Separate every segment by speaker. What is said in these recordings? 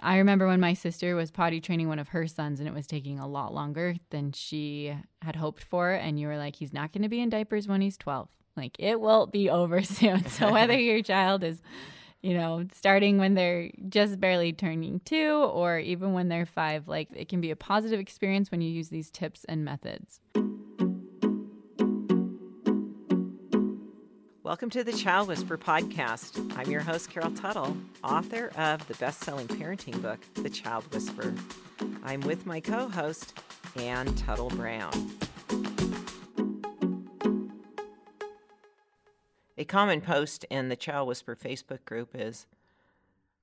Speaker 1: I remember when my sister was potty training one of her sons and it was taking a lot longer than she had hoped for. And you were like, he's not going to be in diapers when he's 12. Like, it will be over soon. So, whether your child is, you know, starting when they're just barely turning two or even when they're five, like, it can be a positive experience when you use these tips and methods.
Speaker 2: Welcome to the Child Whisperer podcast. I'm your host, Carol Tuttle, author of the best selling parenting book, The Child Whisperer. I'm with my co host, Anne Tuttle Brown. A common post in the Child Whisperer Facebook group is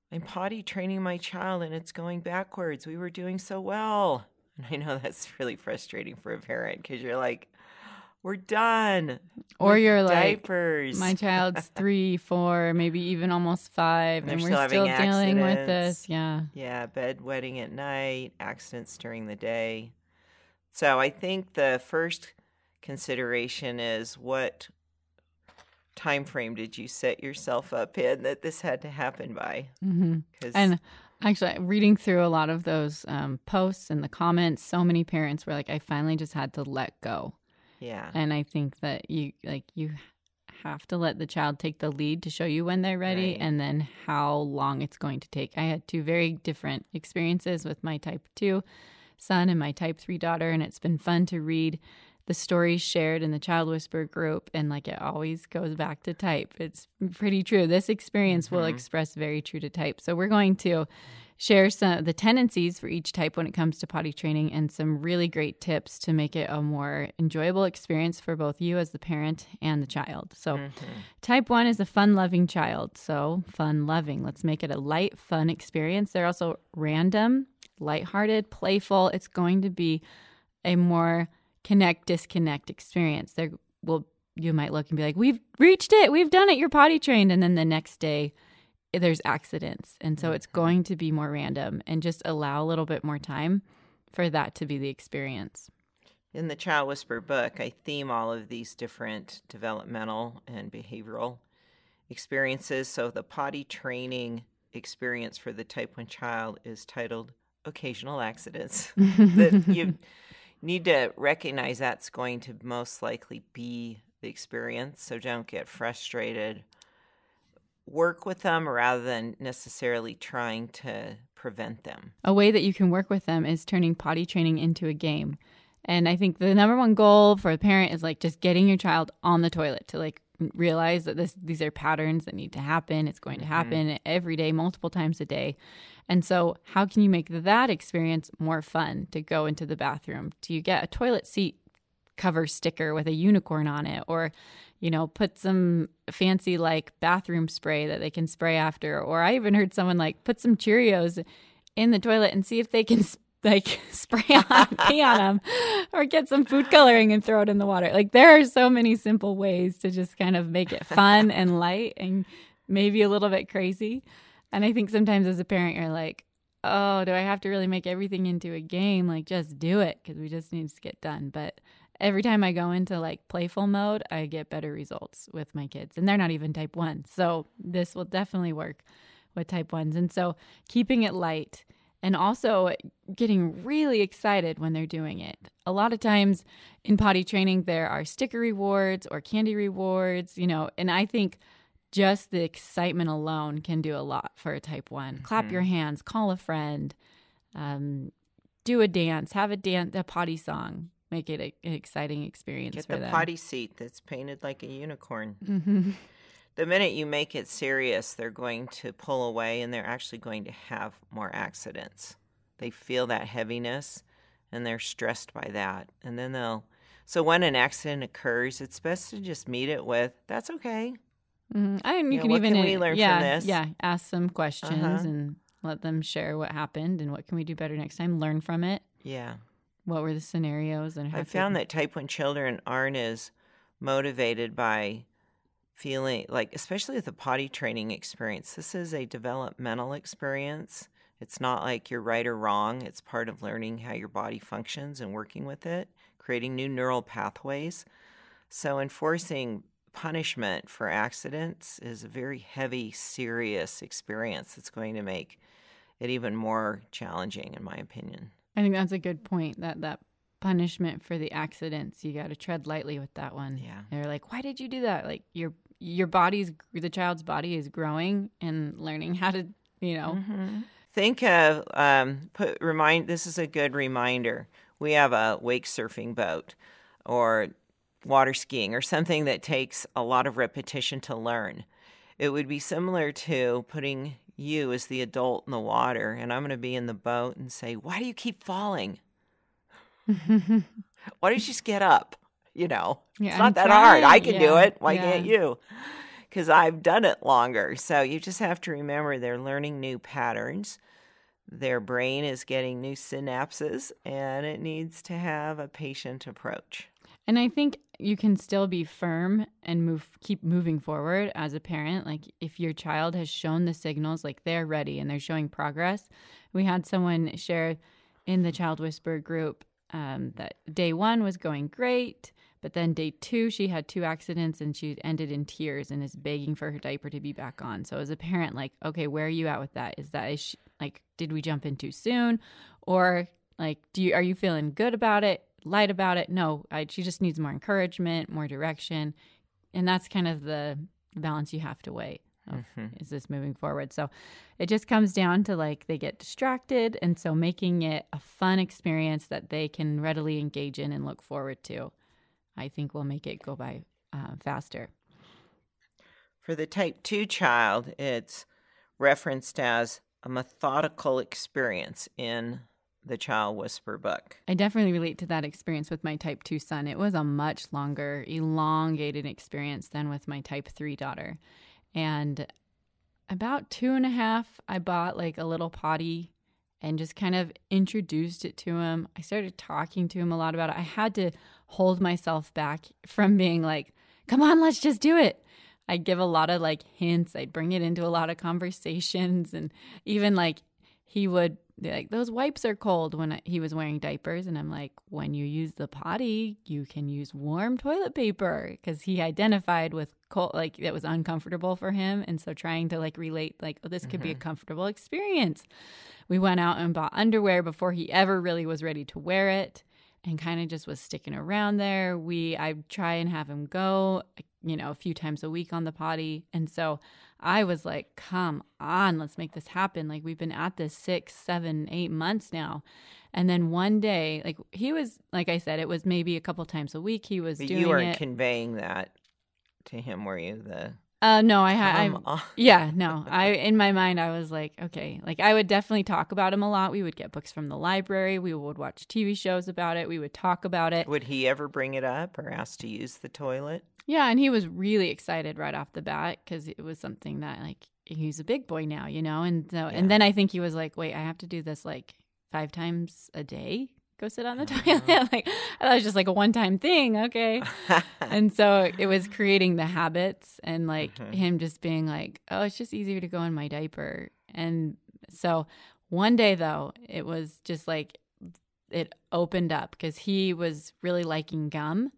Speaker 2: I'm potty training my child and it's going backwards. We were doing so well. And I know that's really frustrating for a parent because you're like, we're done.
Speaker 1: Or you're like,
Speaker 2: diapers.
Speaker 1: My child's three, four, maybe even almost five,
Speaker 2: And
Speaker 1: and, we're
Speaker 2: still
Speaker 1: still dealing with this. Yeah.
Speaker 2: Yeah, bedwetting at night, accidents during the day. So I think the first consideration is what time frame did you set yourself up in that this had to happen by?
Speaker 1: hmm
Speaker 2: 'Cause-
Speaker 1: And actually, reading through a lot of those um, posts and the comments, so many parents were like, I finally just had to let go.
Speaker 2: Yeah,
Speaker 1: And I think that you like you have to let the child take the lead to show you when they're ready
Speaker 2: Right.
Speaker 1: and then how long it's going to take. I had two very different experiences with my type 2 son and my type 3 daughter and it's been fun to read the stories shared in the child whisperer group and like it always goes back to type. It's pretty true. This experience will mm-hmm. express very true to type. So we're going to share some of the tendencies for each type when it comes to potty training and some really great tips to make it a more enjoyable experience for both you as the parent and the child. So, mm-hmm. type 1 is a fun loving child. So, fun loving. Let's make it a light, fun experience. They're also random, lighthearted, playful. It's going to be a more connect disconnect experience. There will you might look and be like, "We've reached it. We've done it. You're potty trained." And then the next day there's accidents. And so it's mm-hmm. going to be more random and just allow a little bit more time for that to be the experience.
Speaker 2: in the Child Whisperer book, I theme all of these different developmental and behavioral experiences. So the potty training experience for the type 1 child is titled Occasional Accidents. that you need to recognize that's going to most likely be the experience. So don't get frustrated. Work with them rather than necessarily trying to prevent them.
Speaker 1: A way that you can work with them is turning potty training into a game. And I think the number one goal for a parent is like just getting your child on the toilet to like realize that this these are patterns that need to happen. It's going to mm-hmm. happen every day, multiple times a day. And so, how can you make that experience more fun to go into the bathroom? Do you get a toilet seat cover sticker with a unicorn on it or you know put some fancy like bathroom spray that they can spray after. Or i even heard someone like put some cheerios in the toilet and see if they can like spray on pee on them or get some food coloring and throw it in the water. Like there are so many simple ways to just kind of make it fun and light and maybe a little bit crazy. And i think sometimes as a parent you're like oh do i have to really make everything into a game? Like just do it because we just need to get done. But every time I go into like playful mode, I get better results with my kids. And they're not even type 1. So this will definitely work with type 1s. And so keeping it light and also getting really excited when they're doing it. A lot of times in potty training there are sticker rewards or candy rewards, you know, and I think just the excitement alone can do a lot for a type one. Clap your hands, call a friend, um, do a dance, have a dance, a potty song, make it a, an exciting experience
Speaker 2: Get the
Speaker 1: them.
Speaker 2: potty seat that's painted like a unicorn.
Speaker 1: hmm
Speaker 2: The minute you make it serious, they're going to pull away and they're actually going to have more accidents. They feel that heaviness and they're stressed by that. And then they'll. So when an accident occurs, it's best to just meet it with, that's okay.
Speaker 1: hmm And you
Speaker 2: Yeah,
Speaker 1: can
Speaker 2: what
Speaker 1: even
Speaker 2: can we learn from
Speaker 1: yeah,
Speaker 2: this?
Speaker 1: Yeah, ask some questions
Speaker 2: Uh-huh.
Speaker 1: and let them share what happened and what can we do better next time. Learn from it.
Speaker 2: Yeah.
Speaker 1: What were the scenarios and how
Speaker 2: I found that type 1 children aren't as motivated by feeling like, especially with the potty training experience, this is a developmental experience. It's not like you're right or wrong. It's part of learning how your body functions and working with it, creating new neural pathways. So, enforcing punishment for accidents is a very heavy, serious experience that's going to make it even more challenging, in my opinion.
Speaker 1: I think that's a good point. That that punishment for the accidents, you got to tread lightly with that one.
Speaker 2: Yeah.
Speaker 1: They're like, "Why did you do that?" Like your your body's the child's body is growing and learning how to, you know.
Speaker 2: Think of um, put remind. This is a good reminder. We have a wake surfing boat, or water skiing, or something that takes a lot of repetition to learn. It would be similar to putting you as the adult in the water, and I'm going to be in the boat and say, "Why do you keep falling? Why don't you just get up?" You know,
Speaker 1: Yeah,
Speaker 2: it's
Speaker 1: I'm
Speaker 2: not that hard. I
Speaker 1: trying.
Speaker 2: can do it. Why
Speaker 1: yeah.
Speaker 2: can't you? Because I've done it longer. So you just have to remember they're learning new patterns. Their brain is getting new synapses, and it needs to have a patient approach.
Speaker 1: And I think you can still be firm and move keep moving forward as a parent. Like if your child has shown the signals like they're ready and they're showing progress. We had someone share in the child whisperer group um, that day one was going great, but then day two she had two accidents and she ended in tears and is begging for her diaper to be back on. So as a parent, like, okay, where are you at with that? Is that is she, like, did we jump in too soon, or like, do you are you feeling good about it? Light about it. No, I, she just needs more encouragement, more direction, and that's kind of the balance you have to weigh. Of, Is this moving forward? So it just comes down to like they get distracted, and so making it a fun experience that they can readily engage in and look forward to, I think will make it go by uh, faster.
Speaker 2: For the type 2 child, it's referenced as a methodical experience in the Child Whisperer book.
Speaker 1: I definitely relate to that experience with my type 2 son. It was a much longer, elongated experience than with my type 3 daughter. And about two and a half, I bought like a little potty and just kind of introduced it to him. I started talking to him a lot about it. I had to hold myself back from being like, come on, let's just do it. I'd give a lot of like hints. I'd bring it into a lot of conversations. And even like he would like, those wipes are cold when I, he was wearing diapers. And I'm like, when you use the potty, you can use warm toilet paper because he identified with cold, like that was uncomfortable for him. And so trying to like relate, like, oh, this could be a mm-hmm. comfortable experience. We went out and bought underwear before he ever really was ready to wear it and kind of just was sticking around there. We I try and have him go, you know, a few times a week on the potty. And so I was like, come on, let's make this happen. Like we've been at this six, seven, eight months now. And then one day, like he was, like I said, it was maybe a couple times a week. He was
Speaker 2: But
Speaker 1: doing
Speaker 2: you weren't
Speaker 1: it.
Speaker 2: conveying that to him, were you? The
Speaker 1: uh, no, I had. I,
Speaker 2: come on.
Speaker 1: yeah, no. I in my mind I was like, okay, like I would definitely talk about him a lot. We would get books from the library. We would watch TV shows about it. We would talk about it.
Speaker 2: Would he ever bring it up or ask to use the toilet?
Speaker 1: Yeah, and he was really excited right off the bat because it was something that like he's a big boy now, you know. And so,
Speaker 2: Yeah.
Speaker 1: and then I think he was like, "Wait, I have to do this like five times a day. Go sit on the toilet." like I thought it was just like a one-time thing. Okay, and so it was creating the habits and like
Speaker 2: Mhm.
Speaker 1: him just being like, "Oh, it's just easier to go in my diaper." And so one day though, it was just like it opened up because he was really liking gum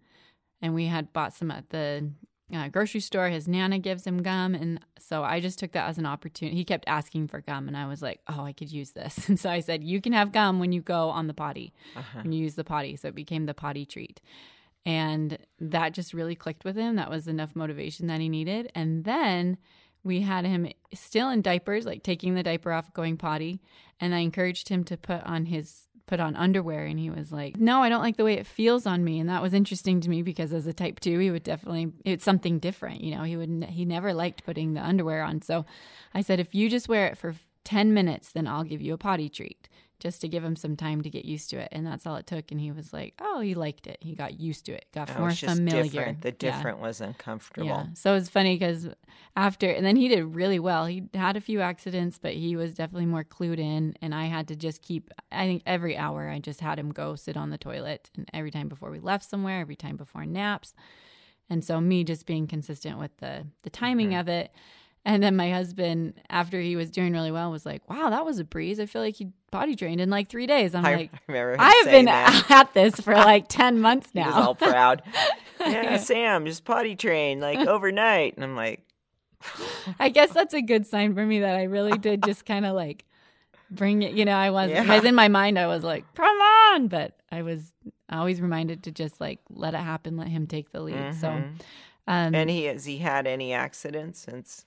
Speaker 1: and we had bought some at the uh, grocery store. His nana gives him gum, and so I just took that as an opportunity. He kept asking for gum, and I was like, "Oh, I could use this." And so I said, "You can have gum when you go on the potty,
Speaker 2: Uh-huh.
Speaker 1: when you use the potty." So it became the potty treat, and that just really clicked with him. That was enough motivation that he needed, and then. We had him still in diapers, like taking the diaper off, going potty, and I encouraged him to put on his put on underwear and he was like no i don't like the way it feels on me. And that was interesting to me because as a type 2 he would definitely it's something different you know he would he never liked putting the underwear on. So i said if you just wear it for 10 minutes then i'll give you a potty treat just to give him some time to get used to it. And that's all it took. And he was like, oh, he liked it. He got used to it, got
Speaker 2: Oh,
Speaker 1: more familiar.
Speaker 2: different. The
Speaker 1: Yeah.
Speaker 2: different was uncomfortable.
Speaker 1: Yeah. So it was funny because after, and then he did really well. He had a few accidents, but he was definitely more clued in. And I had to just keep, I think every hour, I just had him go sit on the toilet. And every time before we left somewhere, every time before naps. And so me just being consistent with the, the timing
Speaker 2: Mm-hmm.
Speaker 1: of it. And then my husband, after he was doing really well, was like, wow, that was a breeze. I feel like he potty trained in like three days. I'm
Speaker 2: I
Speaker 1: like, I have been
Speaker 2: that.
Speaker 1: at this for like 10 months now."
Speaker 2: He was all proud. yeah, Sam just potty trained like overnight, and I'm like,
Speaker 1: I guess that's a good sign for me that I really did just kind of like bring it. You know, I was,
Speaker 2: Yeah.
Speaker 1: because in my mind, I was like, come on. But I was always reminded to just like let it happen, let him take the lead. So,
Speaker 2: Mhm.
Speaker 1: um,
Speaker 2: and he has he had any accidents since?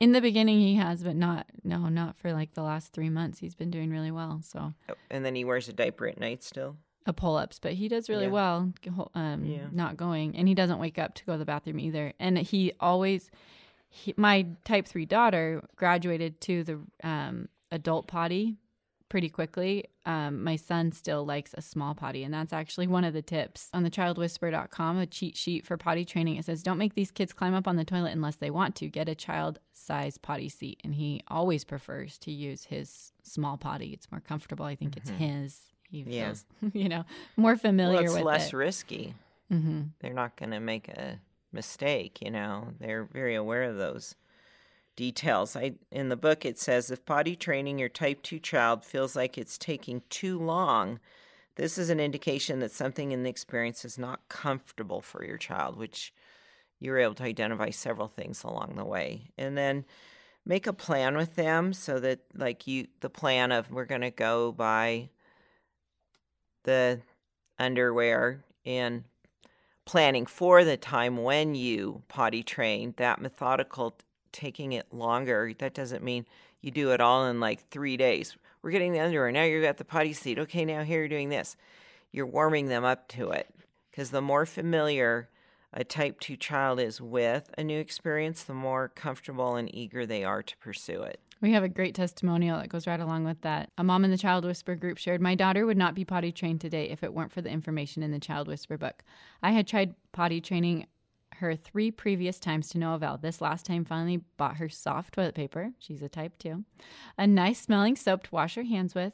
Speaker 1: In the beginning, he has, but not, no, not for like the last three months. He's been doing really well. So,
Speaker 2: oh, And then he wears a diaper at night still.
Speaker 1: a pull ups, but he does really
Speaker 2: Yeah.
Speaker 1: well um,
Speaker 2: Yeah.
Speaker 1: not going. And he doesn't wake up to go to the bathroom either. And he always, he, my type 3 daughter graduated to the um, adult potty pretty quickly. Um, my son still likes a small potty. And that's actually one of the tips on the childwhisperer.com, a cheat sheet for potty training. It says, don't make these kids climb up on the toilet unless they want to. Get a child size potty seat. And he always prefers to use his small potty. It's more comfortable. I think it's his. He
Speaker 2: Mm-hmm. Yeah.
Speaker 1: feels, you know, more familiar
Speaker 2: Well, it's
Speaker 1: with
Speaker 2: less
Speaker 1: it.
Speaker 2: risky.
Speaker 1: hmm
Speaker 2: They're not going to make a mistake. You know, they're very aware of those details. I in the book it says if potty training your type 2 child feels like it's taking too long, this is an indication that something in the experience is not comfortable for your child, which you were able to identify several things along the way. And then make a plan with them so that like you the plan of we're going to go by the underwear and planning for the time when you potty train, that methodical taking it longer, that doesn't mean you do it all in like three days. We're getting the underwear. Now you're at the potty seat. Okay, now here you're doing this. You're warming them up to it. Because the more familiar a type 2 child is with a new experience, the more comfortable and eager they are to pursue it.
Speaker 1: We have a great testimonial that goes right along with that. A mom in the Child Whisperer group shared, My daughter would not be potty trained today if it weren't for the information in the Child Whisperer book. I had tried potty training her three previous times to no avail. This last time finally bought her soft toilet paper. She's a type 2. A nice smelling soap to wash her hands with.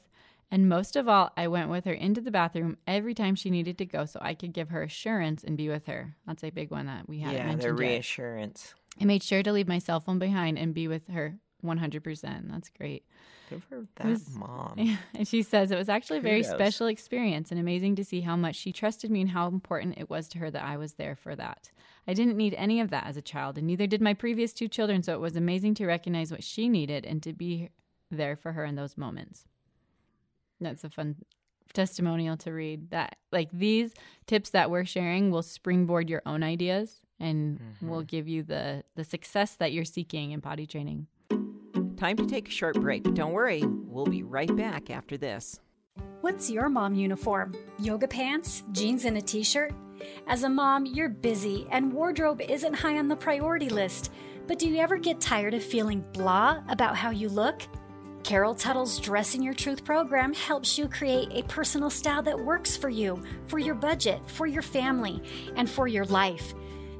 Speaker 1: And most of all, I went with her into the bathroom every time she needed to go so I could give her assurance and be with her. That's a big one that we hadn't
Speaker 2: yeah,
Speaker 1: mentioned
Speaker 2: their
Speaker 1: yet.
Speaker 2: reassurance.
Speaker 1: I made sure to leave my cell phone behind and be with her 100%. That's great.
Speaker 2: Good for that
Speaker 1: was-
Speaker 2: mom.
Speaker 1: And she says it was actually a very
Speaker 2: Kudos.
Speaker 1: special experience and amazing to see how much she trusted me and how important it was to her that I was there for that. I didn't need any of that as a child, and neither did my previous two children, so it was amazing to recognize what she needed and to be there for her in those moments. That's a fun testimonial to read that like these tips that we're sharing will springboard your own ideas and mm-hmm. will give you the the success that you're seeking in potty training.
Speaker 2: Time to take a short break, don't worry, we'll be right back after this.
Speaker 3: What's your mom uniform? Yoga pants, jeans, and a t shirt? As a mom, you're busy and wardrobe isn't high on the priority list. But do you ever get tired of feeling blah about how you look? Carol Tuttle's Dressing Your Truth program helps you create a personal style that works for you, for your budget, for your family, and for your life.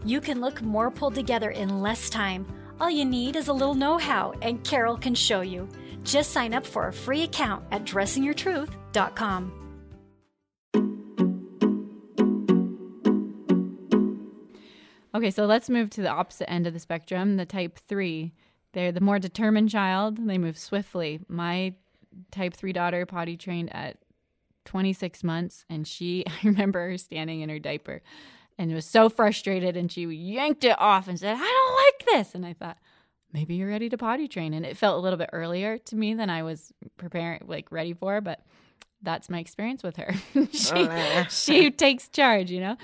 Speaker 3: You can look more pulled together in less time. All you need is a little know how, and Carol can show you. Just sign up for a free account at dressingyourtruth.com.
Speaker 1: Okay, so let's move to the opposite end of the spectrum, the type 3. They're the more determined child. They move swiftly. My type 3 daughter potty trained at 26 months and she I remember her standing in her diaper and was so frustrated and she yanked it off and said, "I don't like this." And I thought, maybe you're ready to potty train and it felt a little bit earlier to me than I was preparing like ready for, but that's my experience with her. she oh, she takes charge, you know.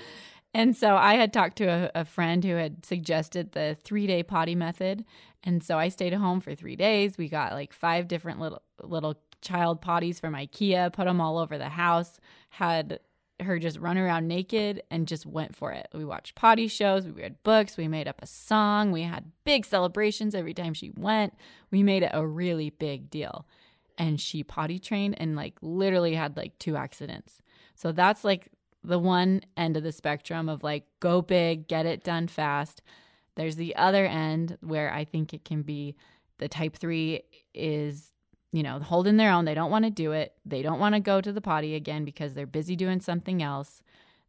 Speaker 1: And so I had talked to a, a friend who had suggested the three day potty method. And so I stayed home for three days. We got like five different little little child potties from IKEA, put them all over the house, had her just run around naked and just went for it. We watched potty shows, we read books, we made up a song, we had big celebrations every time she went. We made it a really big deal. and she potty trained and like literally had like two accidents. So that's like the one end of the spectrum of like go big, get it done fast. There's the other end where I think it can be the type 3 is you know, holding their own. They don't want to do it. They don't want to go to the potty again because they're busy doing something else.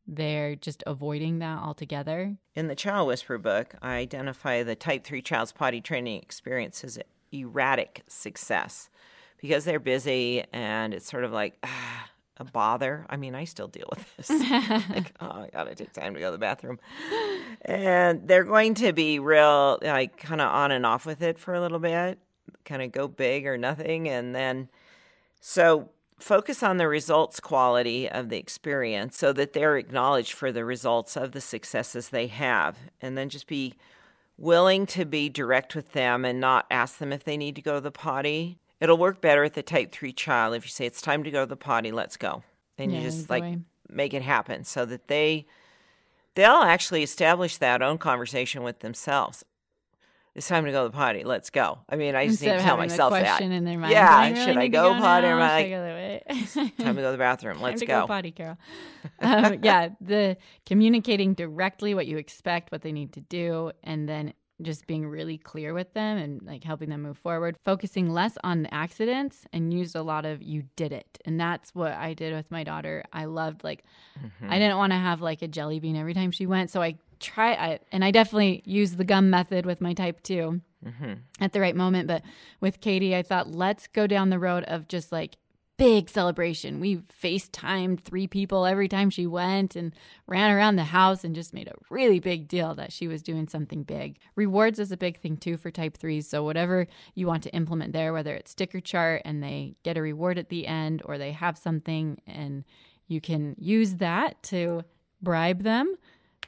Speaker 1: They're just avoiding that altogether.
Speaker 2: In the Child Whisperer book, I identify the type 3 child's potty training experience as erratic success because they're busy and it's sort of like ah, bother. I mean, I still deal with this. like, oh, I gotta take time to go to the bathroom. And they're going to be real, like, kind of on and off with it for a little bit, kind of go big or nothing. And then, so focus on the results quality of the experience so that they're acknowledged for the results of the successes they have. And then just be willing to be direct with them and not ask them if they need to go to the potty. It'll work better with the type 3 child if you say it's time to go to the potty, let's go. And
Speaker 1: Yeah,
Speaker 2: you just like
Speaker 1: way.
Speaker 2: make it happen so that they they'll actually establish that own conversation with themselves. It's time to go to the potty. Let's go. I mean, I just
Speaker 1: Instead
Speaker 2: need to tell myself that.
Speaker 1: in their mind.
Speaker 2: Yeah,
Speaker 1: really
Speaker 2: should I
Speaker 1: to
Speaker 2: go potty or am I like,
Speaker 1: go way?"
Speaker 2: Time to go to the bathroom.
Speaker 1: Time
Speaker 2: Let's
Speaker 1: to
Speaker 2: go.
Speaker 1: potty, Carol. um, yeah, the communicating directly what you expect, what they need to do, and then just being really clear with them and like helping them move forward. Focusing less on accidents and used a lot of "you did it," and that's what I did with my daughter. I loved like
Speaker 2: Mm-hmm.
Speaker 1: I didn't want to have like a jelly bean every time she went, so I try I, and I definitely used the gum method with my type two
Speaker 2: Mm-hmm.
Speaker 1: at the right moment. But with Katie, I thought, let's go down the road of just like big celebration. We FaceTimed three people every time she went and ran around the house and just made a really big deal that she was doing something big. Rewards is a big thing too for type threes. So, whatever you want to implement there, whether it's sticker chart and they get a reward at the end or they have something and you can use that to bribe them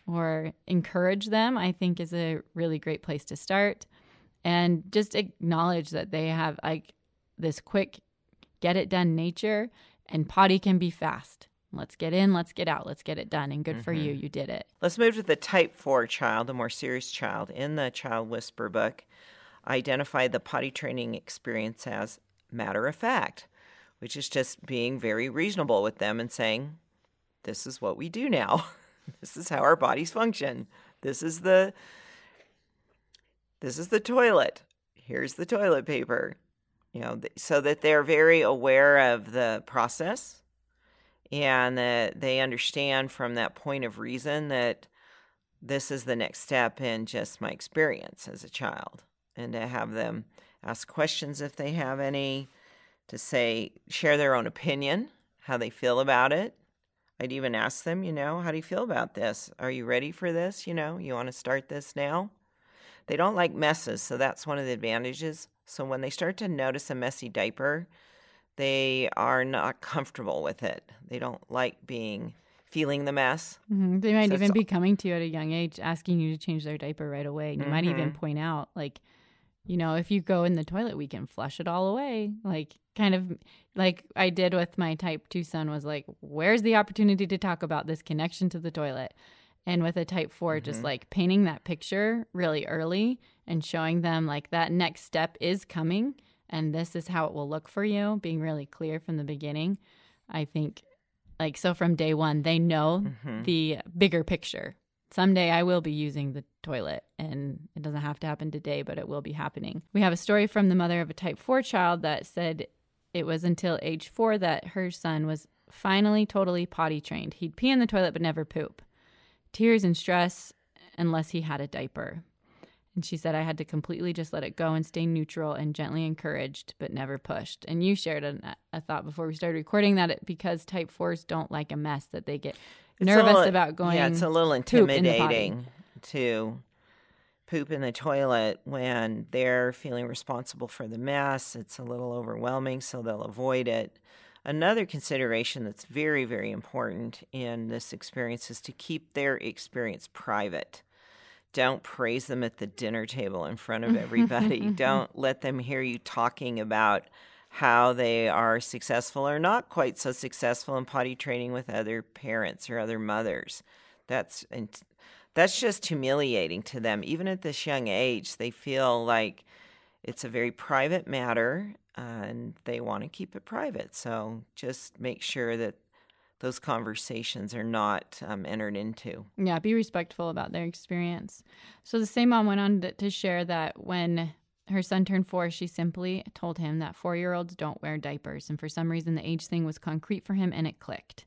Speaker 1: or encourage them, I think is a really great place to start and just acknowledge that they have like this quick get it done nature and potty can be fast let's get in let's get out let's get it done and good for you mm-hmm. you did it
Speaker 2: Let's move to the type 4 child, the more serious child. In the Child Whisperer book, I identify the potty training experience as matter of fact, which is just being very reasonable with them and saying, this is what we do now. this is how our bodies function. This is the this is the toilet. Here's the toilet paper. You know, so that they're very aware of the process and that they understand from that point of reason that this is the next step in just my experience as a child and to have them ask questions if they have any to say share their own opinion how they feel about it. I'd even ask them you know how do you feel about this? Are you ready for this? You know you want to start this now? They don't like messes so that's one of the advantages so when they start to notice a messy diaper they are not comfortable with it. They don't like being feeling the mess.
Speaker 1: Mhm. they might
Speaker 2: So
Speaker 1: even be coming to you at a young age asking you to change their diaper right away and you might even
Speaker 2: Mhm.
Speaker 1: point out like you know if you go in the toilet we can flush it all away like kind of like i did with my type 2 son was like where's the opportunity to talk about this connection to the toilet and with a type 4 just
Speaker 2: Mm-hmm.
Speaker 1: like painting that picture really early and showing them like that next step is coming and this is how it will look for you being really clear from the beginning i think like so from day one they know
Speaker 2: Mm-hmm.
Speaker 1: the bigger picture someday i will be using the toilet and it doesn't have to happen today but it will be happening we have a story from the mother of a type 4 child that said it was until age 4 that her son was finally totally potty trained he'd pee in the toilet but never poop tears and stress unless he had a diaper and she said, I had to completely just let it go and stay neutral and gently encouraged, but never pushed. And you shared a, a thought before we started recording that it, because type fours don't like a mess, that they get
Speaker 2: It's
Speaker 1: nervous
Speaker 2: little-
Speaker 1: about going.
Speaker 2: Yeah, it's a little
Speaker 1: poop in
Speaker 2: intimidating to poop in the toilet when they're feeling responsible for the mess. It's a little overwhelming, so they'll avoid it. Another consideration that's very, very important in this experience is to keep their experience private. Don't praise them at the dinner table in front of everybody. Don't let them hear you talking about how they are successful or not quite so successful in potty training with other parents or other mothers. That's and that's just humiliating to them. Even at this young age, they feel like it's a very private matter. And they want to keep it private. So just make sure that those conversations are not um, entered into.
Speaker 1: Yeah, be respectful about their experience. So the same mom went on to, to share that when her son turned four, she simply told him that four year olds don't wear diapers. And for some reason, the age thing was concrete for him and it clicked.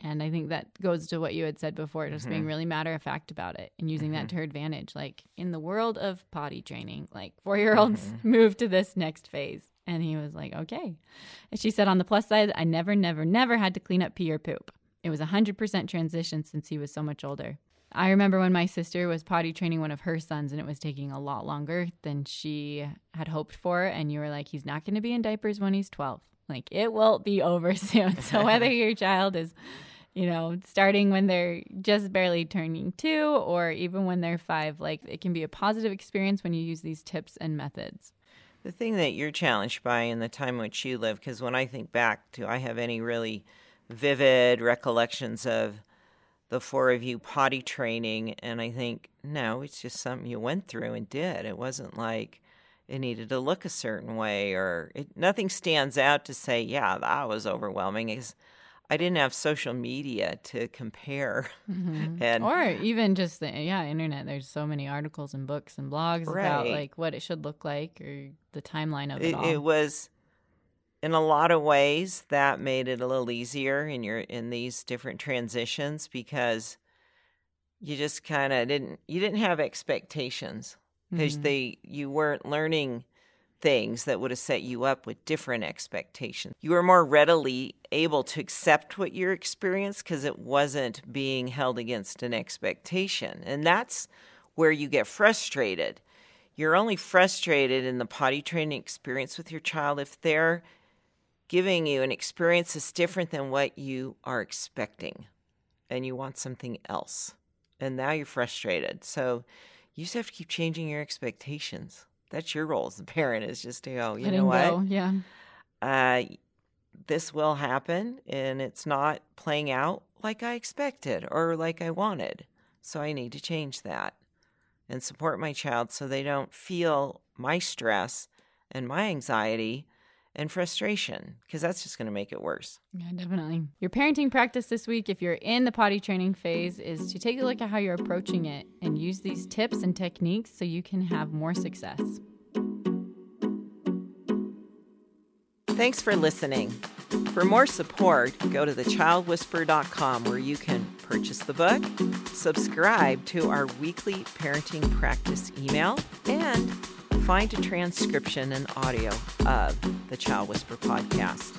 Speaker 1: And I think that goes to what you had said before, just being mm-hmm. really matter of fact about it and using that mm-hmm. to her advantage. Like in the world of potty training, like four year olds mm-hmm. move to this next phase. And he was like, okay. And she said, on the plus side, I never, never, never had to clean up pee or poop. It was a 100% transition since he was so much older. I remember when my sister was potty training one of her sons and it was taking a lot longer than she had hoped for. And you were like, he's not going to be in diapers when he's 12. Like, it will be over soon. So, whether your child is, you know, starting when they're just barely turning two or even when they're five, like, it can be a positive experience when you use these tips and methods.
Speaker 2: The thing that you're challenged by in the time in which you live, because when I think back to, I have any really vivid recollections of the four of you potty training, and I think, no, it's just something you went through and did. It wasn't like it needed to look a certain way, or it, nothing stands out to say, yeah, that was overwhelming. Is I didn't have social media to compare, and
Speaker 1: Or even just the yeah, internet. There's so many articles and books and blogs about like what it should look like or the timeline of it,
Speaker 2: it,
Speaker 1: all.
Speaker 2: it was in a lot of ways that made it a little easier in your in these different transitions because you just kind of didn't you didn't have expectations because
Speaker 1: Mhm.
Speaker 2: they you weren't learning things that would have set you up with different expectations you were more readily able to accept what your experience because it wasn't being held against an expectation and that's where you get frustrated you're only frustrated in the potty training experience with your child if they're giving you an experience that's different than what you are expecting and you want something else. And now you're frustrated. So you just have to keep changing your expectations. That's your role as a parent is just to go, you
Speaker 1: Letting
Speaker 2: know what?
Speaker 1: go, Yeah.
Speaker 2: uh, this will happen and it's not playing out like I expected or like I wanted. So I need to change that and support my child so they don't feel my stress and my anxiety and frustration because that's just going to make it worse.
Speaker 1: Yeah, definitely. Your parenting practice this week, if you're in the potty training phase, is to take a look at how you're approaching it and use these tips and techniques so you can have more success.
Speaker 2: Thanks for listening. For more support, go to thechildwhisperer.com where you can purchase the book, subscribe to our weekly parenting practice email, and find a transcription and audio of the Child Whisperer podcast.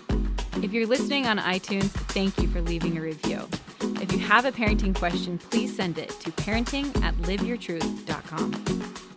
Speaker 1: If you're listening on iTunes, thank you for leaving a review. If you have a parenting question, please send it to parenting at liveyourtruth.com.